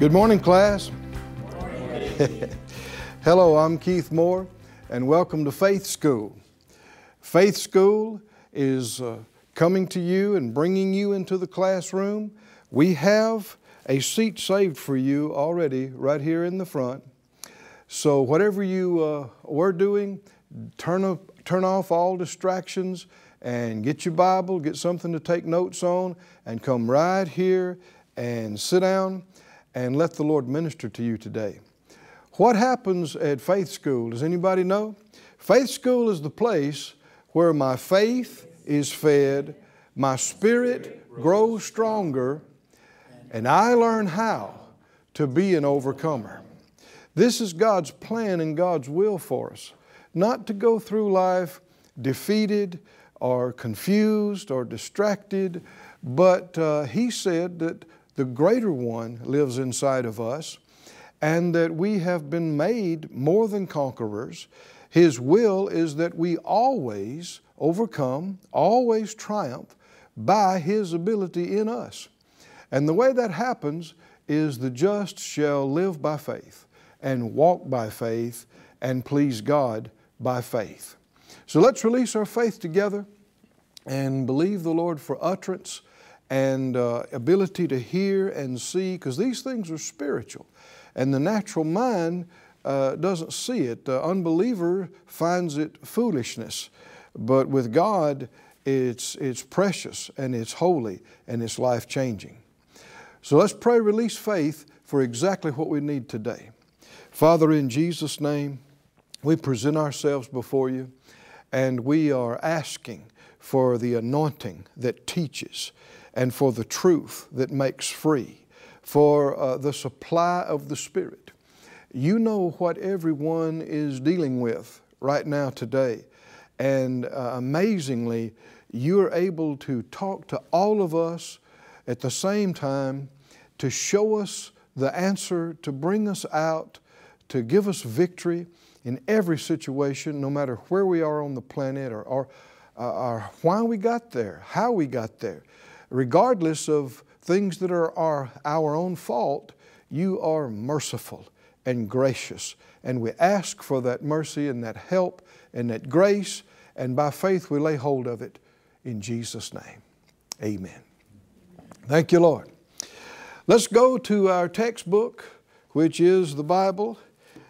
Good morning, class. Hello, I'm Keith Moore, and welcome to Faith School. Faith School is uh, coming to you and bringing you into the classroom. We have a seat saved for you already right here in the front. So, whatever you uh, were doing, turn, up, turn off all distractions and get your Bible, get something to take notes on, and come right here and sit down and let the Lord minister to you today. What happens at faith school? Does anybody know? Faith school is the place where my faith is fed, my spirit grows stronger, and I learn how to be an overcomer. This is God's plan and God's will for us. Not to go through life defeated or confused or distracted, but uh, He said that the greater one lives inside of us and that we have been made more than conquerors. His will is that we always overcome, always triumph by His ability in us. And the way that happens is the just shall live by faith and walk by faith and please God by faith. So let's release our faith together and believe the Lord for utterance and uh, ability to hear and see, because these things are spiritual. And the natural mind uh, doesn't see it. The unbeliever finds it foolishness. But with God, it's, it's precious and it's holy and it's life changing. So let's pray, release faith for exactly what we need today. Father, in Jesus' name, we present ourselves before you and we are asking for the anointing that teaches and for the truth that makes free, for uh, the supply of the Spirit. You know what everyone is dealing with right now today. And uh, amazingly, you are able to talk to all of us at the same time to show us the answer, to bring us out, to give us victory in every situation, no matter where we are on the planet or, or, uh, or why we got there, how we got there regardless of things that are our, own fault, you are merciful and gracious. And we ask for that mercy and that help and that grace, and by faith we lay hold of it in Jesus' name. Amen. Thank you, Lord. Let's go to our textbook, which is the Bible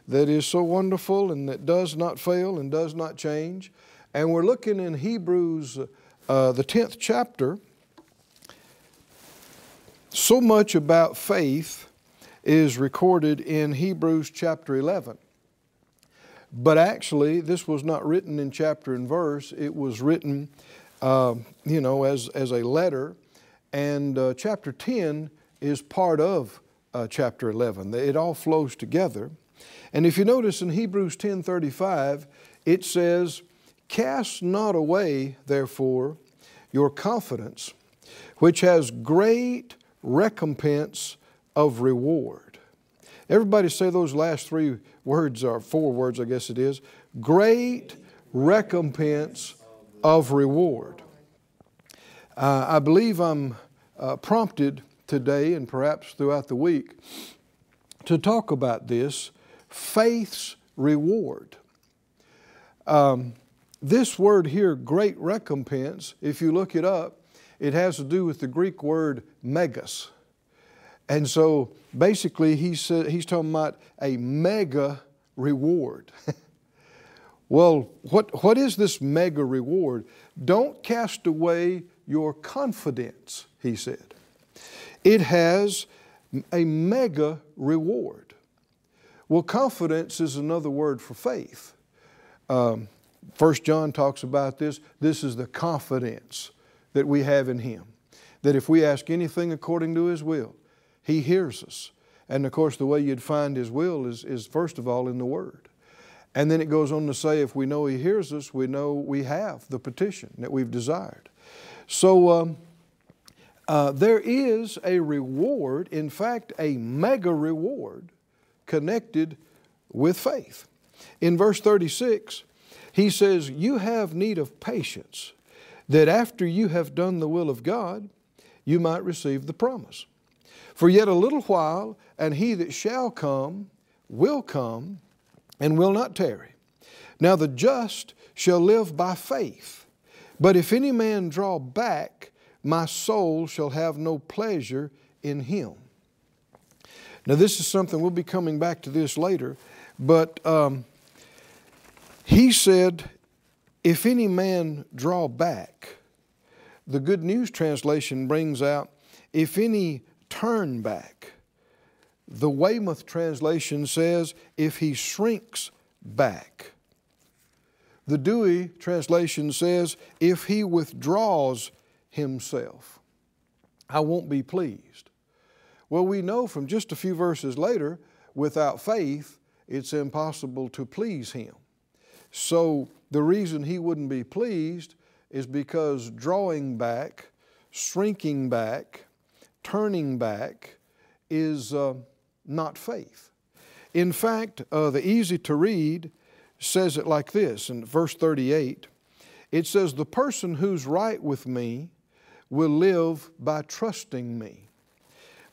that is so wonderful and that does not fail and does not change. And we're looking in Hebrews, uh, the 10th chapter. So much about faith is recorded in Hebrews chapter 11. But actually, this was not written in chapter and verse, it was written, uh, you know, as, as a letter. And uh, chapter 10 is part of uh, chapter 11. It all flows together. And if you notice in Hebrews 10:35, it says, "Cast not away, therefore, your confidence, which has great recompense of reward. Everybody say those last three words, or four words, I guess it is. Great recompense of reward. Uh, I believe I'm uh, prompted today and perhaps throughout the week to talk about this faith's reward. Um, this word here, great recompense, if you look it up, it has to do with the Greek word megas. And so basically, he's, he's talking about a mega reward. well, what, what is this mega reward? Don't cast away your confidence, he said. It has a mega reward. Well, confidence is another word for faith. Um, First John talks about this. This is the confidence that we have in Him. That if we ask anything according to His will, He hears us. And of course, the way you'd find His will is, is first of all in the Word. And then it goes on to say, if we know He hears us, we know we have the petition that we've desired. So um, uh, there is a reward, in fact, a mega reward connected with faith. In verse 36, he says, You have need of patience that after you have done the will of God, you might receive the promise. For yet a little while, and he that shall come will come and will not tarry. Now the just shall live by faith. But if any man draw back, my soul shall have no pleasure in him. Now, this is something we'll be coming back to this later, but um, he said, If any man draw back, the Good News Translation brings out, If any turn back. The Weymouth translation says, If he shrinks back. The Douay translation says, If he withdraws himself, I won't be pleased. Well, we know from just a few verses later, without faith, it's impossible to please him. So the reason he wouldn't be pleased is because drawing back, shrinking back, turning back is uh, not faith. In fact, uh, the easy to read says it like this in verse 38 it says, The person who's right with me will live by trusting me.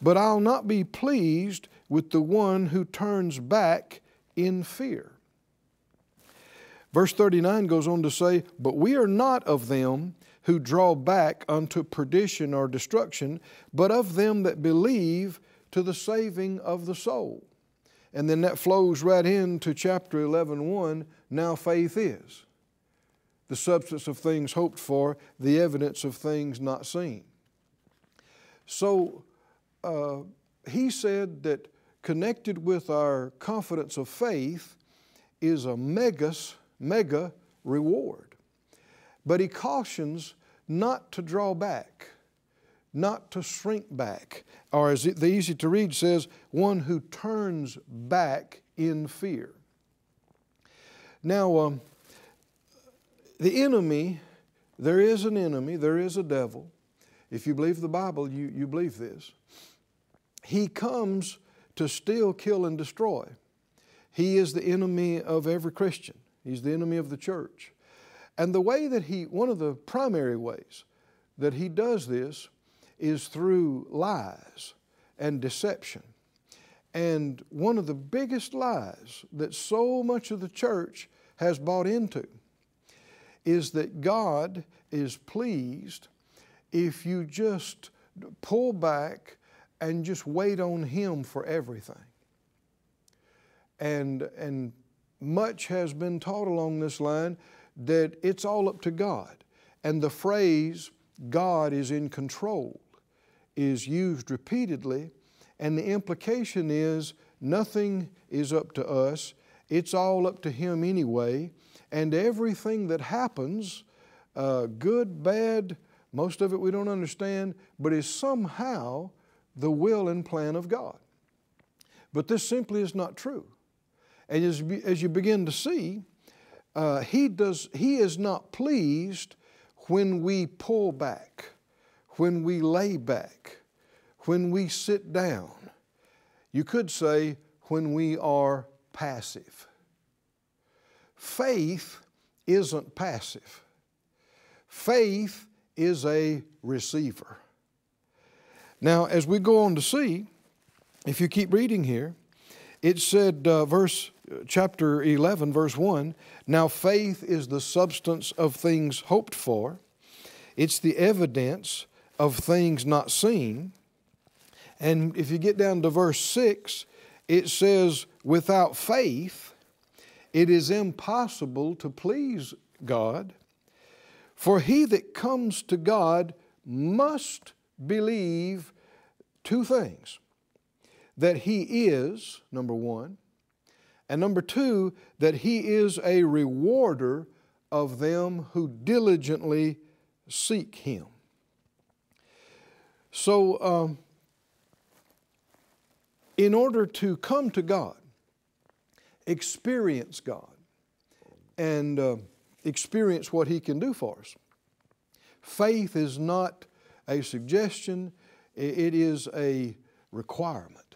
But I'll not be pleased with the one who turns back in fear. Verse 39 goes on to say, But we are not of them who draw back unto perdition or destruction, but of them that believe to the saving of the soul. And then that flows right into chapter 11 1. Now faith is the substance of things hoped for, the evidence of things not seen. So uh, he said that connected with our confidence of faith is a megas, mega reward. But he cautions not to draw back, not to shrink back, or as the easy to read says, one who turns back in fear. Now, um, the enemy, there is an enemy, there is a devil. If you believe the Bible, you, you believe this. He comes to steal, kill, and destroy. He is the enemy of every Christian. He's the enemy of the church. And the way that he, one of the primary ways that he does this is through lies and deception. And one of the biggest lies that so much of the church has bought into is that God is pleased if you just pull back and just wait on Him for everything. And, and much has been taught along this line that it's all up to God. And the phrase, God is in control, is used repeatedly. And the implication is nothing is up to us, it's all up to Him anyway and everything that happens, uh, good, bad, most of it we don't understand, but is somehow the will and plan of God. But this simply is not true. And as, as you begin to see, uh, he, does, he is not pleased when we pull back, when we lay back, when we sit down. You could say when we are passive. Faith isn't passive, faith is a receiver. Now, as we go on to see, if you keep reading here, it said, uh, verse chapter 11, verse 1 Now faith is the substance of things hoped for, it's the evidence of things not seen. And if you get down to verse 6, it says, Without faith, it is impossible to please God, for he that comes to God must believe two things that he is, number one, and number two, that he is a rewarder of them who diligently seek him. So, um, in order to come to God, experience God and uh, experience what He can do for us. Faith is not a suggestion, it is a requirement.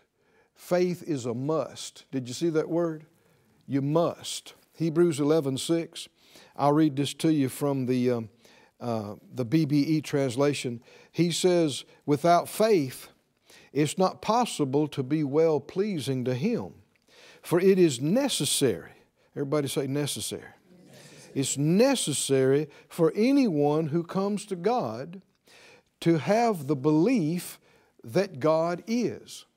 Faith is a must. Did you see that word? You must. Hebrews 11 6. I'll read this to you from the, um, uh, the BBE translation. He says, Without faith, it's not possible to be well pleasing to Him. For it is necessary, everybody say necessary. necessary. It's necessary for anyone who comes to God to have the belief that God is.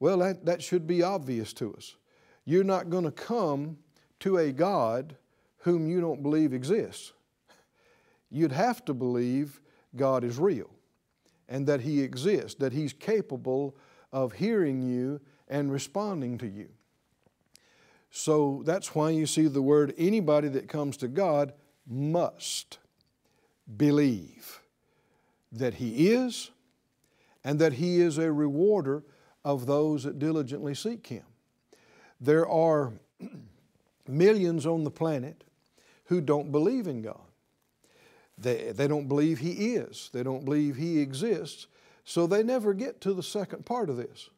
Well, that, that should be obvious to us. You're not going to come to a God whom you don't believe exists. You'd have to believe God is real and that He exists, that He's capable of hearing you and responding to you. So that's why you see the word anybody that comes to God must believe that He is and that He is a rewarder of those that diligently seek Him. There are millions on the planet who don't believe in God. They, they don't believe He is, they don't believe He exists, so they never get to the second part of this.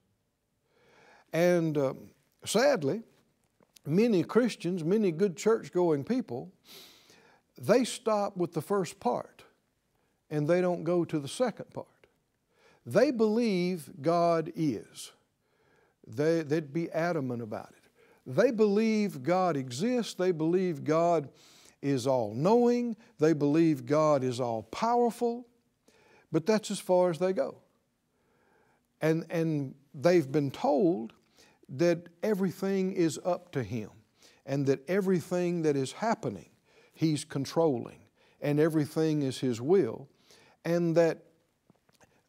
And um, sadly, many Christians, many good church going people, they stop with the first part and they don't go to the second part. They believe God is. They, they'd be adamant about it. They believe God exists. They believe God is all knowing. They believe God is all powerful. But that's as far as they go. And, and they've been told that everything is up to Him and that everything that is happening, He's controlling and everything is His will. And that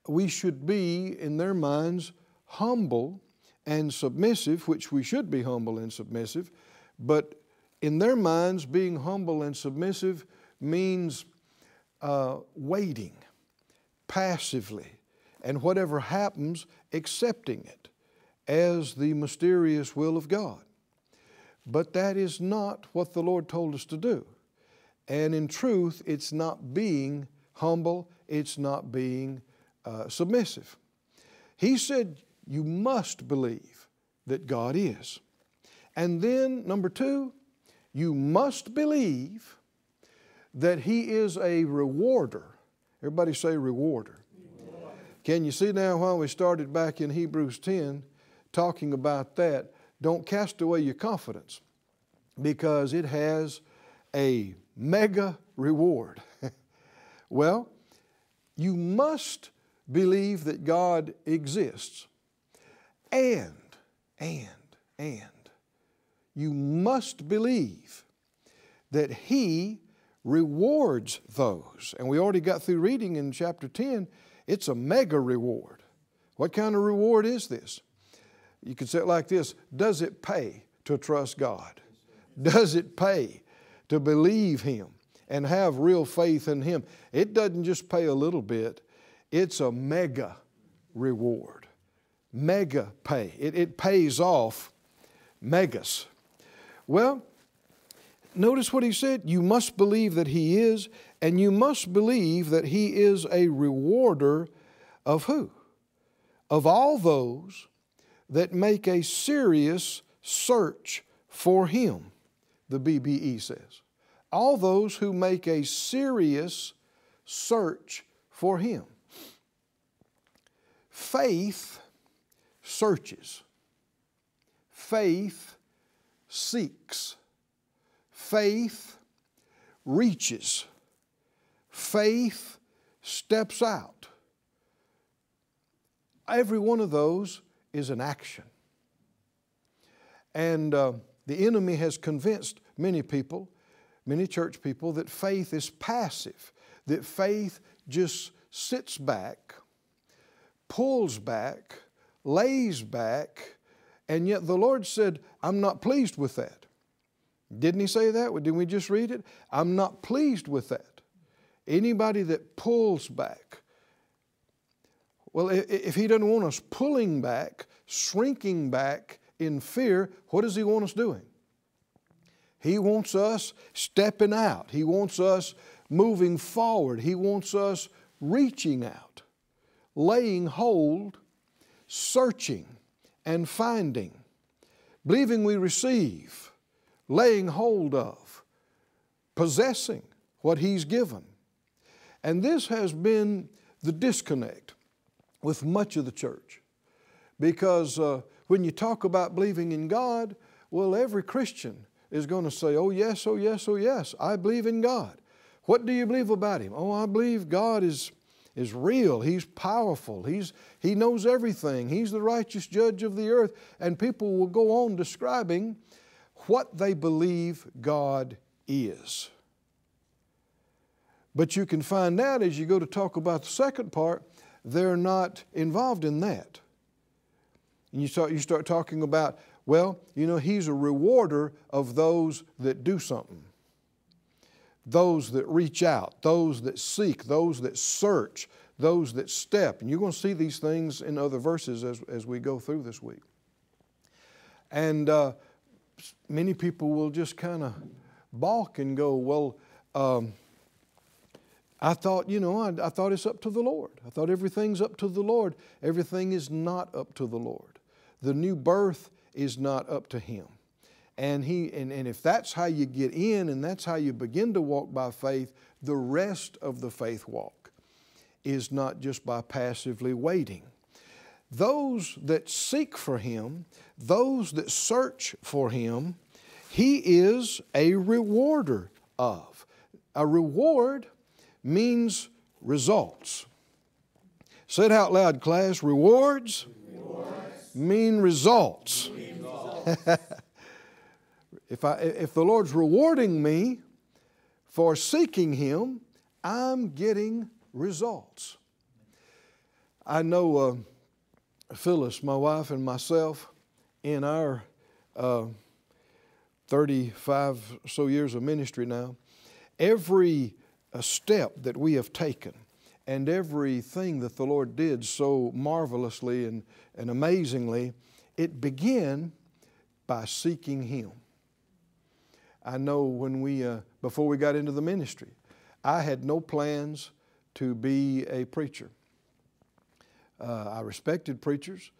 we should be, in their minds, humble and submissive, which we should be humble and submissive, but in their minds, being humble and submissive means uh, waiting passively and whatever happens, accepting it as the mysterious will of God. But that is not what the Lord told us to do. And in truth, it's not being humble, it's not being uh, submissive. He said, You must believe that God is. And then, number two, you must believe that He is a rewarder. Everybody say rewarder. Can you see now why we started back in Hebrews 10 talking about that? Don't cast away your confidence because it has a mega reward. well, you must believe that God exists and, and, and you must believe that He rewards those. And we already got through reading in chapter 10, it's a mega reward. What kind of reward is this? You could say it like this Does it pay to trust God? Does it pay to believe Him and have real faith in Him? It doesn't just pay a little bit, it's a mega reward. Mega pay. It, it pays off megas. Well, notice what he said. You must believe that he is, and you must believe that he is a rewarder of who? Of all those that make a serious search for him, the BBE says. All those who make a serious search for him. Faith searches. Faith seeks, faith reaches, faith steps out. Every one of those is an action. And uh, the enemy has convinced many people, many church people, that faith is passive, that faith just sits back, pulls back, lays back, and yet the Lord said, I'm not pleased with that. Didn't He say that? Didn't we just read it? I'm not pleased with that. Anybody that pulls back, well, if He doesn't want us pulling back, shrinking back in fear, what does He want us doing? He wants us stepping out. He wants us moving forward. He wants us reaching out, laying hold, searching and finding, believing we receive, laying hold of, possessing what He's given. And this has been the disconnect with much of the church. Because uh, when you talk about believing in God, well, every Christian is going to say, Oh, yes, oh, yes, oh, yes, I believe in God. What do you believe about Him? Oh, I believe God is, is real. He's powerful. He's, he knows everything. He's the righteous judge of the earth. And people will go on describing what they believe God is. But you can find out as you go to talk about the second part, they're not involved in that. And you start, you start talking about, well, you know, He's a rewarder of those that do something those that reach out, those that seek, those that search, those that step. And you're going to see these things in other verses as, as we go through this week. And uh, many people will just kind of balk and go, well, um, I thought, you know, I, I, thought it's up to the Lord. I thought everything's up to the Lord. Everything is not up to the Lord. The new birth is not up to Him. And, he, and, and if that's how you get in and that's how you begin to walk by faith, the rest of the faith walk is not just by passively waiting. Those that seek for Him, those that search for Him, He is a rewarder of. A reward means results. Say it out loud, class. Rewards, Rewards. mean results. Mean results. If, I, if the Lord's rewarding me for seeking Him, I'm getting results. I know uh, Phyllis, my wife, and myself, in our uh, 35 so years of ministry now, every uh, step that we have taken and everything that the Lord did so marvelously and, and amazingly, it began by seeking Him. I know when we, uh, before we got into the ministry, I had no plans to be a preacher. Uh, I respected preachers.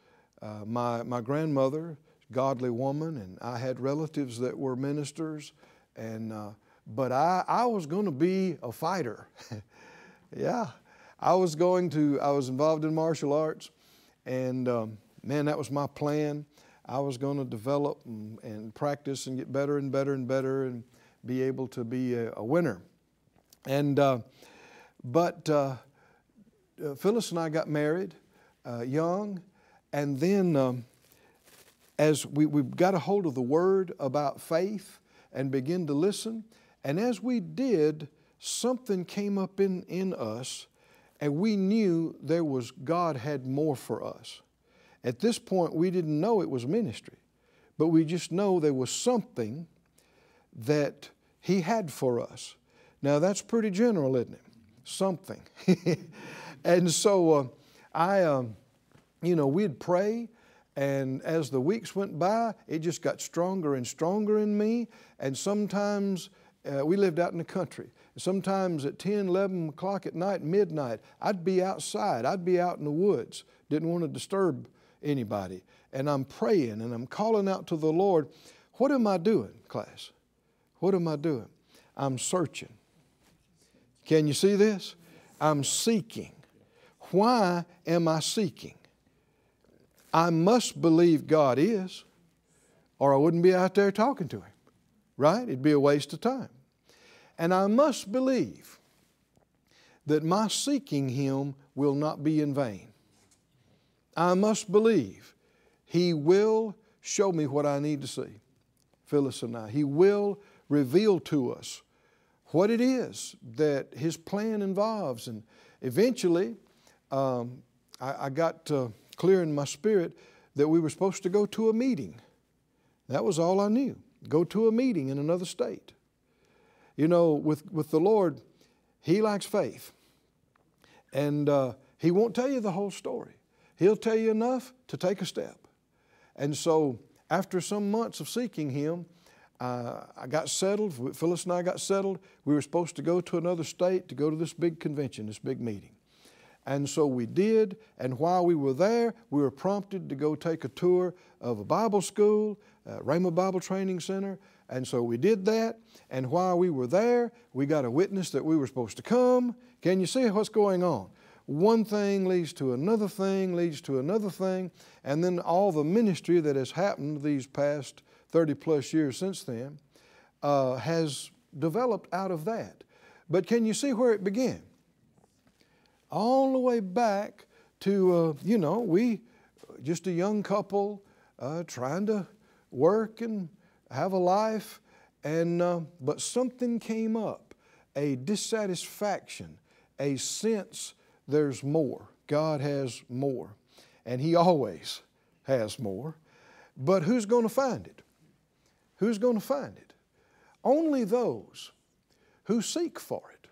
Uh, my, my grandmother, godly woman, and I had relatives that were ministers, and uh, but I, I was going to be a fighter. yeah, I was going to. I was involved in martial arts, and um, man, that was my plan. I was going to develop and, and, practice and get better and better and better and be able to be a, a winner. And uh, but uh, uh, Phyllis and I got married uh, young, and then um, as we, we got a hold of the word about faith and begin to listen, and as we did, something came up in, in us, and we knew there was God had more for us. At this point, we didn't know it was ministry, but we just know there was something that He had for us. Now, that's pretty general, isn't it? Something. and so uh, I, um, you know, we'd pray, and as the weeks went by, it just got stronger and stronger in me. And sometimes uh, we lived out in the country. Sometimes at 10, 11 o'clock at night, midnight, I'd be outside. I'd be out in the woods. Didn't want to disturb anybody. And I'm praying and I'm calling out to the Lord. What am I doing, class? What am I doing? I'm searching. Can you see this? I'm seeking. Why am I seeking? I must believe God is, or I wouldn't be out there talking to Him, right? It'd be a waste of time. And I must believe that my seeking Him will not be in vain. I must believe He will show me what I need to see, Phyllis and I. He will reveal to us what it is that His plan involves. And eventually, um, I, I, got uh, clear in my spirit that we were supposed to go to a meeting. That was all I knew. Go to a meeting in another state. You know, with, with the Lord, He likes faith. And uh, He won't tell you the whole story. He'll tell you enough to take a step. And so, after some months of seeking Him, uh, I got settled. Phyllis and I got settled. We were supposed to go to another state to go to this big convention, this big meeting. And so we did, and while we were there, we were prompted to go take a tour of a Bible school, uh, Rhema Bible Training Center. And so we did that, and while we were there, we got a witness that we were supposed to come. Can you see what's going on? One thing leads to another thing, leads to another thing, and then all the ministry that has happened these past 30 plus years since then uh, has developed out of that. But can you see where it began? All the way back to, uh, you know, we, just a young couple uh, trying to work and have a life, and, uh, but something came up, a dissatisfaction, a sense there's more. God has more, and He always has more. But who's going to find it? Who's going to find it? Only those who seek for it,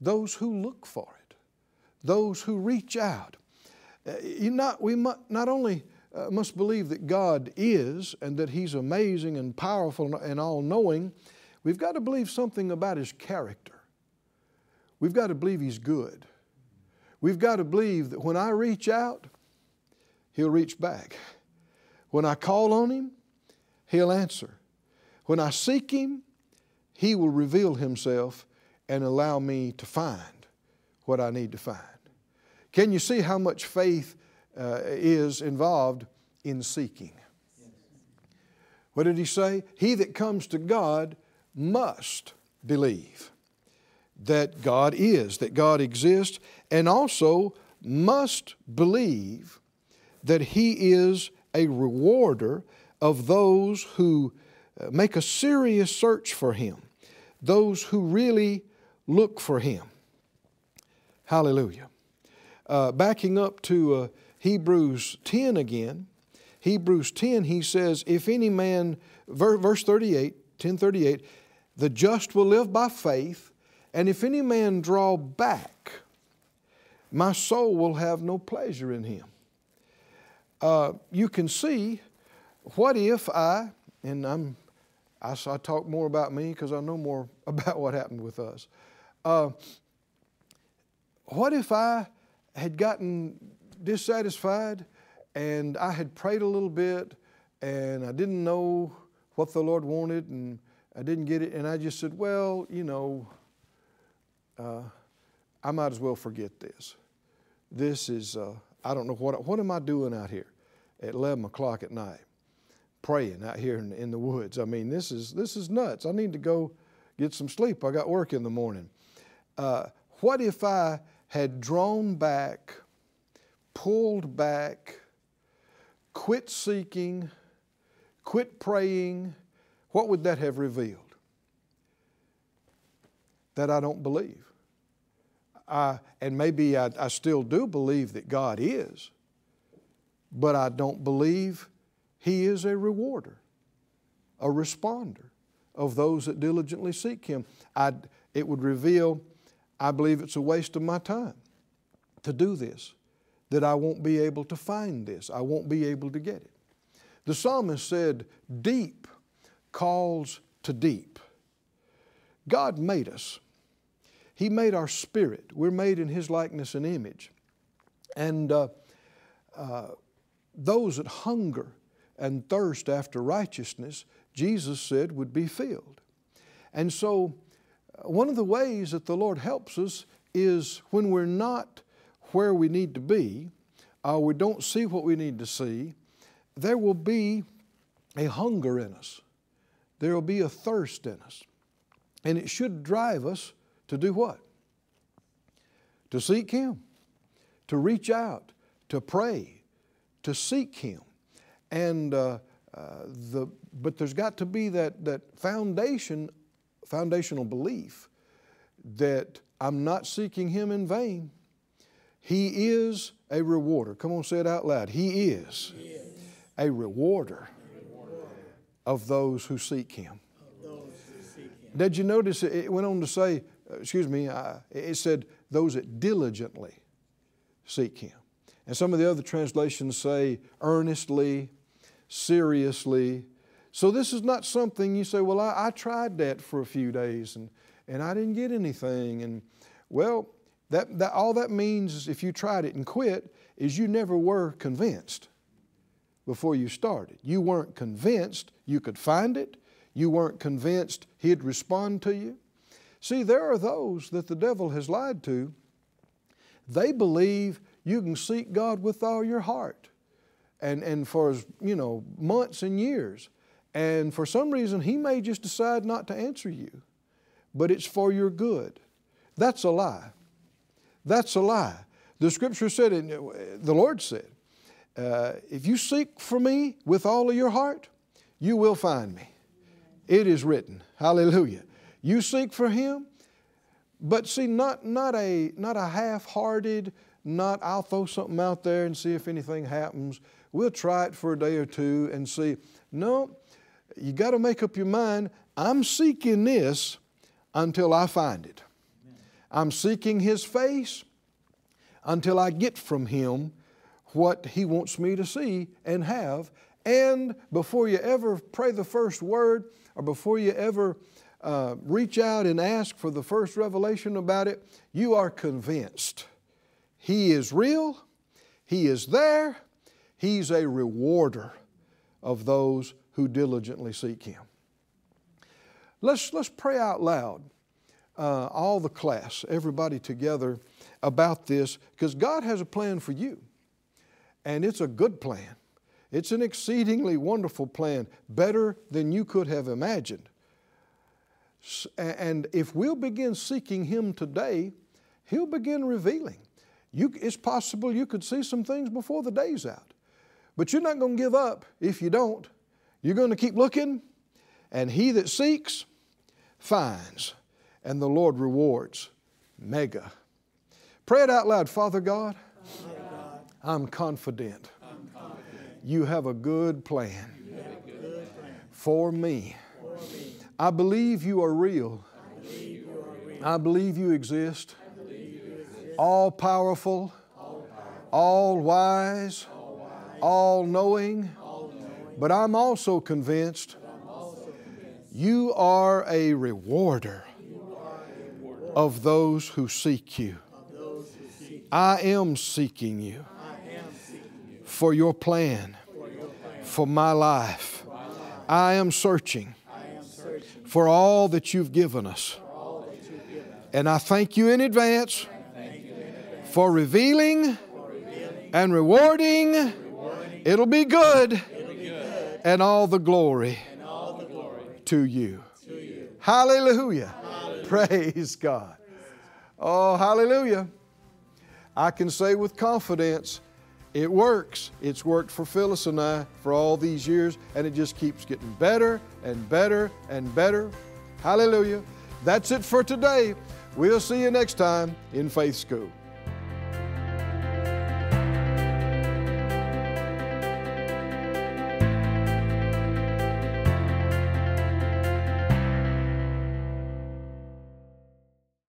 those who look for it, those who reach out. Not, we not only uh, must believe that God is and that He's amazing and powerful and all knowing, we've got to believe something about His character. We've got to believe He's good. We've got to believe that when I reach out, He'll reach back. When I call on Him, He'll answer. When I seek Him, He will reveal Himself and allow me to find what I need to find. Can you see how much faith uh, is involved in seeking? What did He say? He that comes to God must believe that God is, that God exists, and also must believe that He is a rewarder of those who uh, make a serious search for Him, those who really look for Him. Hallelujah. Uh, backing up to uh, Hebrews 10 again, Hebrews 10, he says, If any man, verse 38, 1038, the just will live by faith, and if any man draw back, my soul will have no pleasure in him. Uh, you can see, what if I, and I'm, I, I talk more about me because I know more about what happened with us. Uh, what if I had gotten dissatisfied and I had prayed a little bit and I didn't know what the Lord wanted and I didn't get it and I just said, well, you know, uh, I might as well forget this. This is, uh, I don't know what, what am I doing out here at 11 o'clock at night, praying out here in, in the woods. I mean, this is, this is nuts. I need to go get some sleep. I got work in the morning. Uh, what if I had drawn back, pulled back, quit seeking, quit praying? What would that have revealed? That I don't believe. And maybe I, I still do believe that God is, but I don't believe He is a rewarder, a responder of those that diligently seek Him. i it would reveal, I believe it's a waste of my time to do this, that I won't be able to find this, I won't be able to get it. The psalmist said, Deep calls to deep. God made us. He made our spirit. We're made in His likeness and image. And uh, uh, those that hunger and thirst after righteousness, Jesus said, would be filled. And so, uh, one of the ways that the Lord helps us is when we're not where we need to be, or we don't see what we need to see, there will be a hunger in us. There will be a thirst in us. And it should drive us to do what? To seek Him, to reach out, to pray, to seek Him. And uh, uh, the, but there's got to be that, that foundation, foundational belief that I'm not seeking Him in vain. He is a rewarder. Come on, say it out loud. He is, he is. a rewarder, rewarder of those who seek Him. Did you notice it went on to say, excuse me, it said, those that diligently seek Him. And some of the other translations say, earnestly, seriously. So this is not something you say, well, I, I tried that for a few days and, and I didn't get anything. And well, that, that, all that means is if you tried it and quit, is you never were convinced before you started. You weren't convinced you could find it. You weren't convinced He'd respond to you. See, there are those that the devil has lied to they believe you can seek God with all your heart and, and for you know months and years. And for some reason, He may just decide not to answer you, but it's for your good. That's a lie. That's a lie. The scripture said, the Lord said, uh, if you seek for me with all of your heart, you will find me. It is written. Hallelujah. You seek for Him, but see, not, not a, not a half hearted, not I'll throw something out there and see if anything happens. We'll try it for a day or two and see. No, you got to make up your mind I'm seeking this until I find it. I'm seeking His face until I get from Him what He wants me to see and have. And before you ever pray the first word or before you ever uh, reach out and ask for the first revelation about it, you are convinced He is real, He is there, He's a rewarder of those who diligently seek Him. Let's, let's pray out loud, uh, all the class, everybody together, about this, because God has a plan for you, and it's a good plan. It's an exceedingly wonderful plan, better than you could have imagined. And if we'll begin seeking Him today, He'll begin revealing. You, it's possible you could see some things before the day's out. But you're not going to give up if you don't. You're going to keep looking, and he that seeks finds, and the Lord rewards. Mega. Pray it out loud. Father God, Father God I'm, confident I'm confident you have a good plan, a good plan for me. I believe you are real. I believe you exist. All powerful, all wise, all knowing. But I'm also convinced you are a rewarder of those who seek you. I am seeking you for your plan for my life. I am searching for all that you've given us. And I thank you in advance for revealing and rewarding. It'll be good. And all the glory to you. Hallelujah. Praise God. Oh, hallelujah. I can say with confidence, it works. It's worked for Phyllis and I for all these years, and it just keeps getting better and better and better. Hallelujah. That's it for today. We'll see you next time in Faith School.